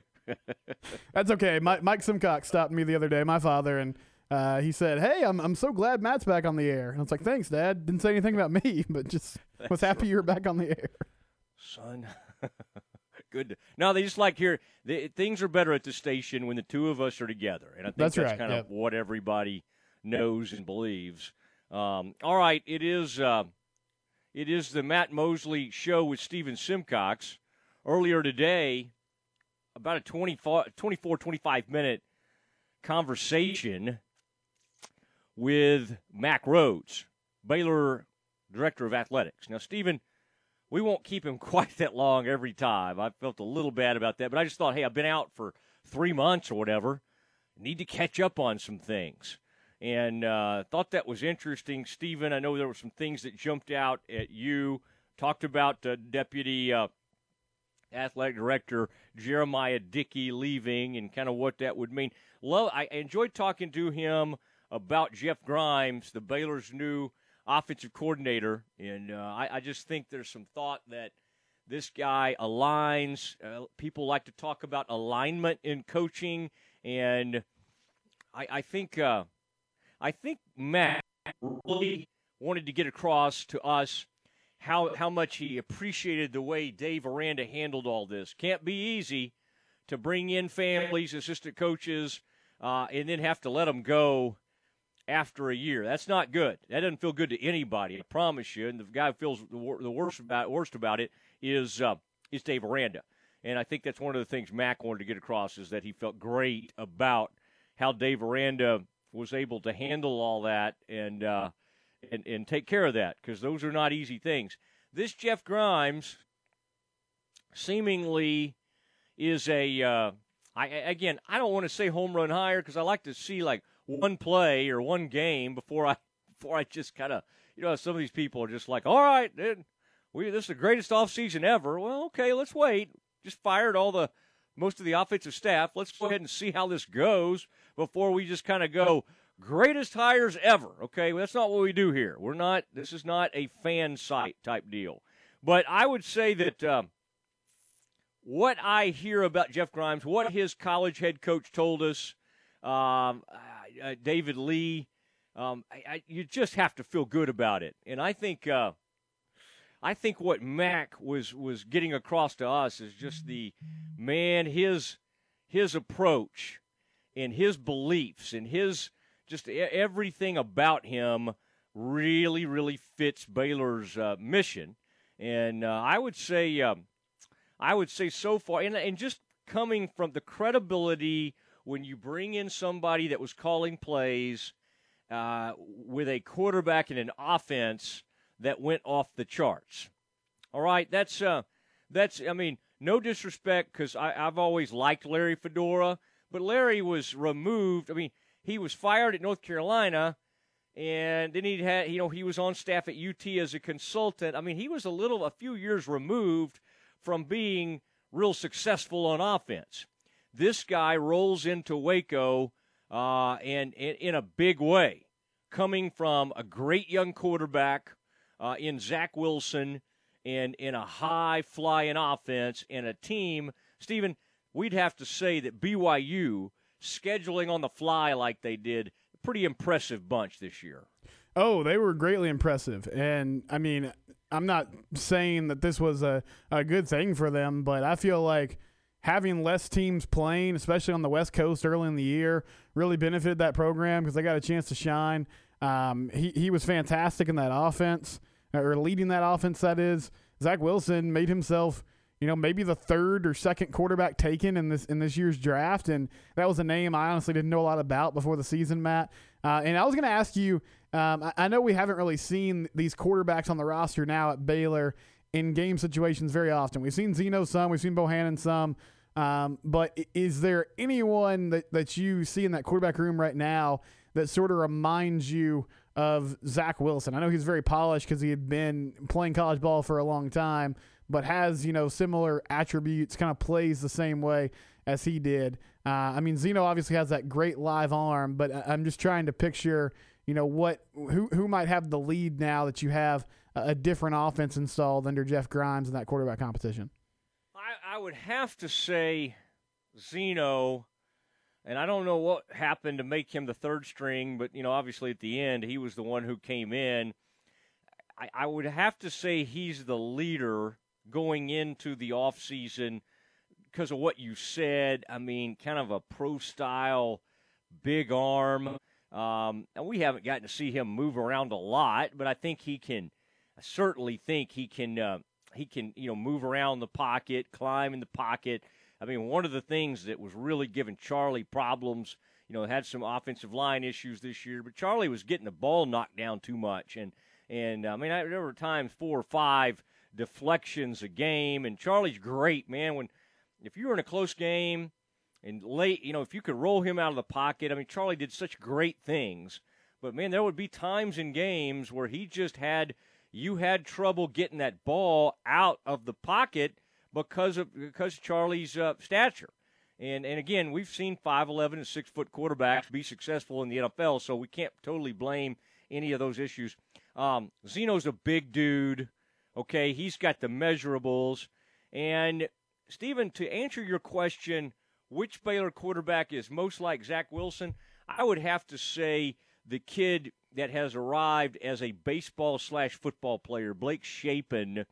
That's okay. Mike, Mike Simcox stopped me the other day, my father, and uh, he said, "Hey, I'm I'm so glad Matt's back on the air." And I was like, "Thanks, Dad." Didn't say anything about me, but just was happy you were back on the air. Son, good. No, they just like here. The, things are better at the station when the two of us are together, and I think That's that's, right, kind yep. of what everybody knows and believes. Um, all right, it is. Uh, it is the Matt Mosley show with Stephen Simcox. Earlier today, about a 24, 24 25 minute conversation with Mack Rhoades, Baylor director of athletics. Now, Stephen, we won't keep him quite that long every time. I felt a little bad about that, but I just thought, hey, I've been out for three months or whatever. Need to catch up on some things. And uh, thought that was interesting. Stephen, I know there were some things that jumped out at you. Talked about uh, Deputy uh, Athletic Director Jeremiah Dickey leaving and kind of what that would mean. Love, I enjoyed talking to him about Jeff Grimes, the Baylor's new offensive coordinator, and uh, I, I just think there's some thought that this guy aligns. Uh, people like to talk about alignment in coaching, and I, I think uh, I think Matt really wanted to get across to us how how much he appreciated the way Dave Aranda handled all this. Can't be easy to bring in families, assistant coaches, uh, and then have to let them go after a year. That's not good. That doesn't feel good to anybody. I promise you. And the guy who feels the, wor- the worst about worst about it is uh, is Dave Aranda. And I think that's one of the things Mack wanted to get across is that he felt great about how Dave Aranda was able to handle all that and uh, and and take care of that because those are not easy things. This Jeff Grimes seemingly is a uh, I again I don't want to say home run hire because I like to see like one play or one game before I before I just kind of you know some of these people are just like all right dude, we this is the greatest offseason ever well okay let's wait just fired all the most of the offensive staff let's go ahead and see how this goes before we just kind of go greatest hires ever okay well, that's not what we do here we're not this is not a fan site type deal but I would say that. Um, what I hear about Jeff Grimes, what his college head coach told us, um, uh, David Lee, um, I, I, you just have to feel good about it. And I think, uh, I think what Mack was was getting across to us is just the man his his approach and his beliefs and his just everything about him really really fits Baylor's uh, mission. And uh, I would say. Um, I would say so far, and, and just coming from the credibility when you bring in somebody that was calling plays uh, with a quarterback and an offense that went off the charts. All right, that's uh, that's I mean, no disrespect because I've always liked Larry Fedora, but Larry was removed. I mean, he was fired at North Carolina, and then he had you know he was on staff at UT as a consultant. I mean, he was a little a few years removed from being real successful on offense. This guy rolls into Waco uh, and, and in a big way, coming from a great young quarterback uh, in Zach Wilson and in a high flying offense and a team. Stephen, we'd have to say that BYU scheduling on the fly like they did, pretty impressive bunch this year. Oh, they were greatly impressive. And I mean, I'm not saying that this was a, a good thing for them, but I feel like having less teams playing, especially on the West Coast early in the year, really benefited that program because they got a chance to shine. Um, he, he was fantastic in that offense, or leading that offense, that is. Zach Wilson made himself – you know, maybe the third or second quarterback taken in this in this year's draft, and that was a name I honestly didn't know a lot about before the season, Matt. Uh, and I was going to ask you, um, I, I, know we haven't really seen these quarterbacks on the roster now at Baylor in game situations very often. We've seen Zeno some, we've seen Bohanon some, um, but is there anyone that that you see in that quarterback room right now that sort of reminds you? Of Zach Wilson. I know he's very polished because he had been playing college ball for a long time, but has you know similar attributes, kind of plays the same way as he did. Uh, I mean, Zeno obviously has that great live arm, but I'm just trying to picture you know what who who might have the lead now that you have a, a different offense installed under Jeff Grimes in that quarterback competition. I, I would have to say Zeno. And I don't know what happened to make him the third string, but you know, obviously at the end he was the one who came in. I, I would have to say he's the leader going into the offseason because of what you said. I mean, kind of a pro style, big arm. Um, and we haven't gotten to see him move around a lot, but I think he can. I certainly think he can. Uh, he can, you know, move around the pocket, climb in the pocket. I mean, one of the things that was really giving Charlie problems, you know, had some offensive line issues this year, but Charlie was getting the ball knocked down too much, and and I mean, I, there were times four or five deflections a game. And Charlie's great, man. When if you were in a close game and late, you know, if you could roll him out of the pocket, I mean, Charlie did such great things. But man, there would be times in games where he just had you had trouble getting that ball out of the pocket because of because Charlie's uh, stature. And and again, we've seen 5'11 and 6 foot quarterbacks be successful in the NFL, so we can't totally blame any of those issues. Um, Zeno's a big dude. Okay, he's got the measurables. And, Stephen, to answer your question, which Baylor quarterback is most like Zach Wilson? I would have to say the kid that has arrived as a baseball slash football player, Blake Shapen,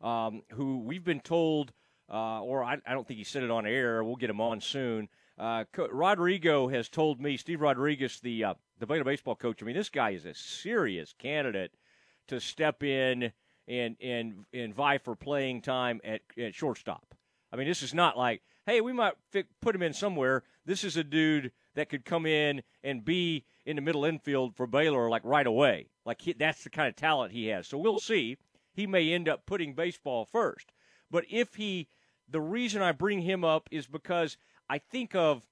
um, who we've been told, uh, or I, I, don't think he said it on air. We'll get him on soon. Uh, Rodrigo has told me, Steve Rodriguez, the uh, the Baylor baseball coach. I mean, this guy is a serious candidate to step in and and and vie for playing time at, at shortstop. I mean, this is not like, hey, we might put him in somewhere. This is a dude that could come in and be in the middle infield for Baylor like right away. Like he, that's the kind of talent he has. So we'll see. He may end up putting baseball first. But if he, the reason I bring him up is because I think of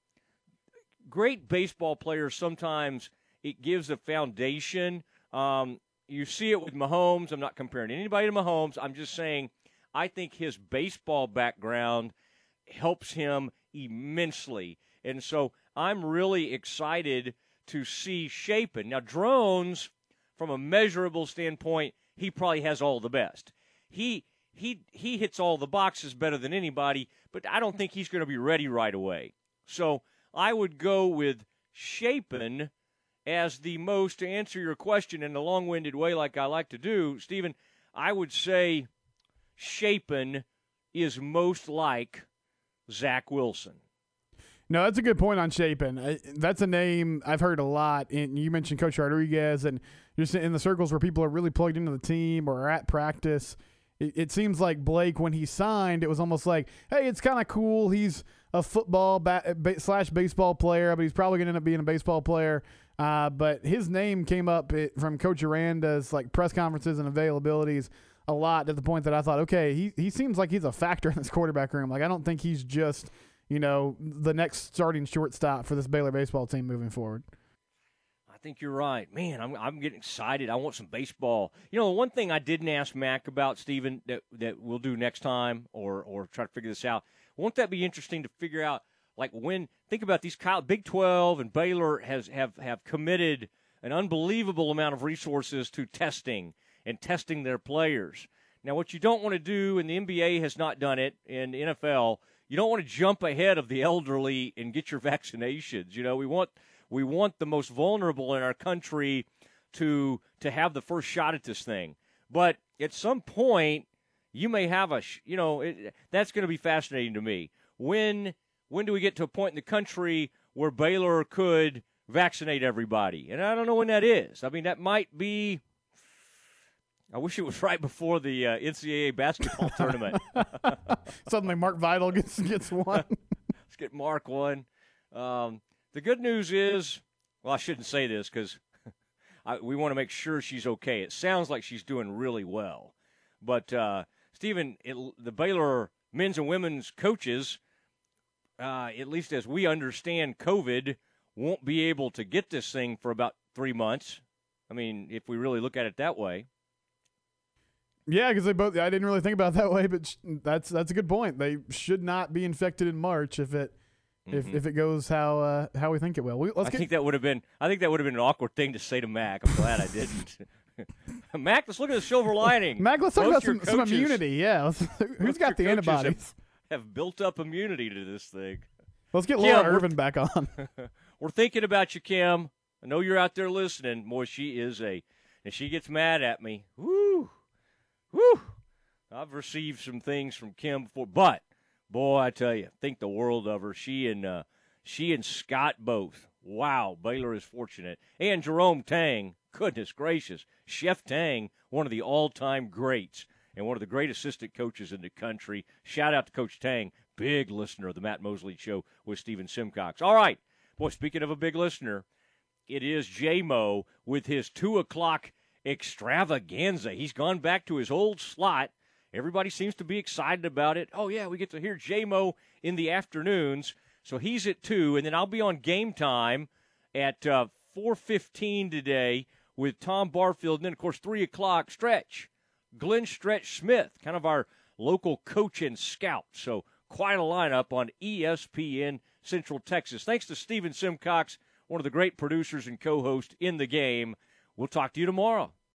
great baseball players. Sometimes it gives a foundation. Um, you see it with Mahomes. I'm not comparing anybody to Mahomes. I'm just saying I think his baseball background helps him immensely. And so I'm really excited to see Shapen. Now, drones, from a measurable standpoint, he probably has all the best. He he he hits all the boxes better than anybody, but I don't think he's going to be ready right away. So I would go with Shapen as the most, to answer your question in a long winded way, like I like to do, Stephen, I would say Shapen is most like Zach Wilson. No, that's a good point on Shapen. That's a name I've heard a lot. And you mentioned Coach Rodriguez, and just in the circles where people are really plugged into the team or at practice. It, it seems like Blake, when he signed, it was almost like, hey, it's kind of cool. He's a football ba- slash baseball player, but he's probably going to end up being a baseball player. Uh, but his name came up it, from Coach Aranda's like press conferences and availabilities a lot to the point that I thought, okay, he he seems like he's a factor in this quarterback room. Like I don't think he's just you know the next starting shortstop for this Baylor baseball team moving forward. Think you're right, man. I'm I'm getting excited. I want some baseball. You know, one thing I didn't ask Mack about Stephen that that we'll do next time, or or try to figure this out. Won't that be interesting to figure out? Like when think about these Big Twelve and Baylor has have have committed an unbelievable amount of resources to testing and testing their players. Now, what you don't want to do, and the NBA has not done it, the NFL, you don't want to jump ahead of the elderly and get your vaccinations. You know, we want we want the most vulnerable in our country to to have the first shot at this thing. But at some point, you may have a you know it, that's going to be fascinating to me. When when do we get to a point in the country where Baylor could vaccinate everybody? And I don't know when that is. I mean, that might be. I wish it was right before the uh, NCAA basketball tournament. Suddenly, Mark Vital gets gets one. Let's get Mark one. Um, the good news is, well, I shouldn't say this because we want to make sure she's okay. It sounds like she's doing really well, but uh, Stephen, it, the Baylor men's and women's coaches, uh, at least as we understand, COVID won't be able to get this thing for about three months. I mean, if we really look at it that way. Yeah, because they both. I didn't really think about that way, but sh- that's that's a good point. They should not be infected in March if it if, Mhm. if it goes how uh, how we think it will. We, let's I get, think that would have been. I think that would have been an awkward thing to say to Mack. I'm glad I didn't. Mack, let's look at the silver lining. Mack, let's talk about some, some immunity. Yeah, who's got the coaches have- antibodies? Have, built up immunity to this thing. Let's get Kim, Laura Irvin back on. We're thinking about you, Kim. I know you're out there listening. Boy, she is a. And she gets mad at me. Woo, woo. I've received some things from Kim before, but boy, I tell you, think the world of her. She and uh, she and Scott both. Wow, Baylor is fortunate. And Jerome Tang, goodness gracious, Chef Tang, one of the all-time greats and one of the great assistant coaches in the country. Shout out to Coach Tang, big listener of the Matt Mosley Show with Stephen Simcox. All right, boy, speaking of a big listener, it is J-Mo with his 2 o'clock extravaganza. He's gone back to his old slot. Everybody seems to be excited about it. Oh, yeah, we get to hear J-Mo in the afternoons. So he's at 2, and then I'll be on game time at uh, 4.15 today with Tom Barfield. And then, of course, 3 o'clock, Stretch. Glenn Stretch Smith, kind of our local coach and scout. So quite a lineup on ESPN Central Texas. Thanks to Stephen Simcox, one of the great producers and co-host in the game. We'll talk to you tomorrow.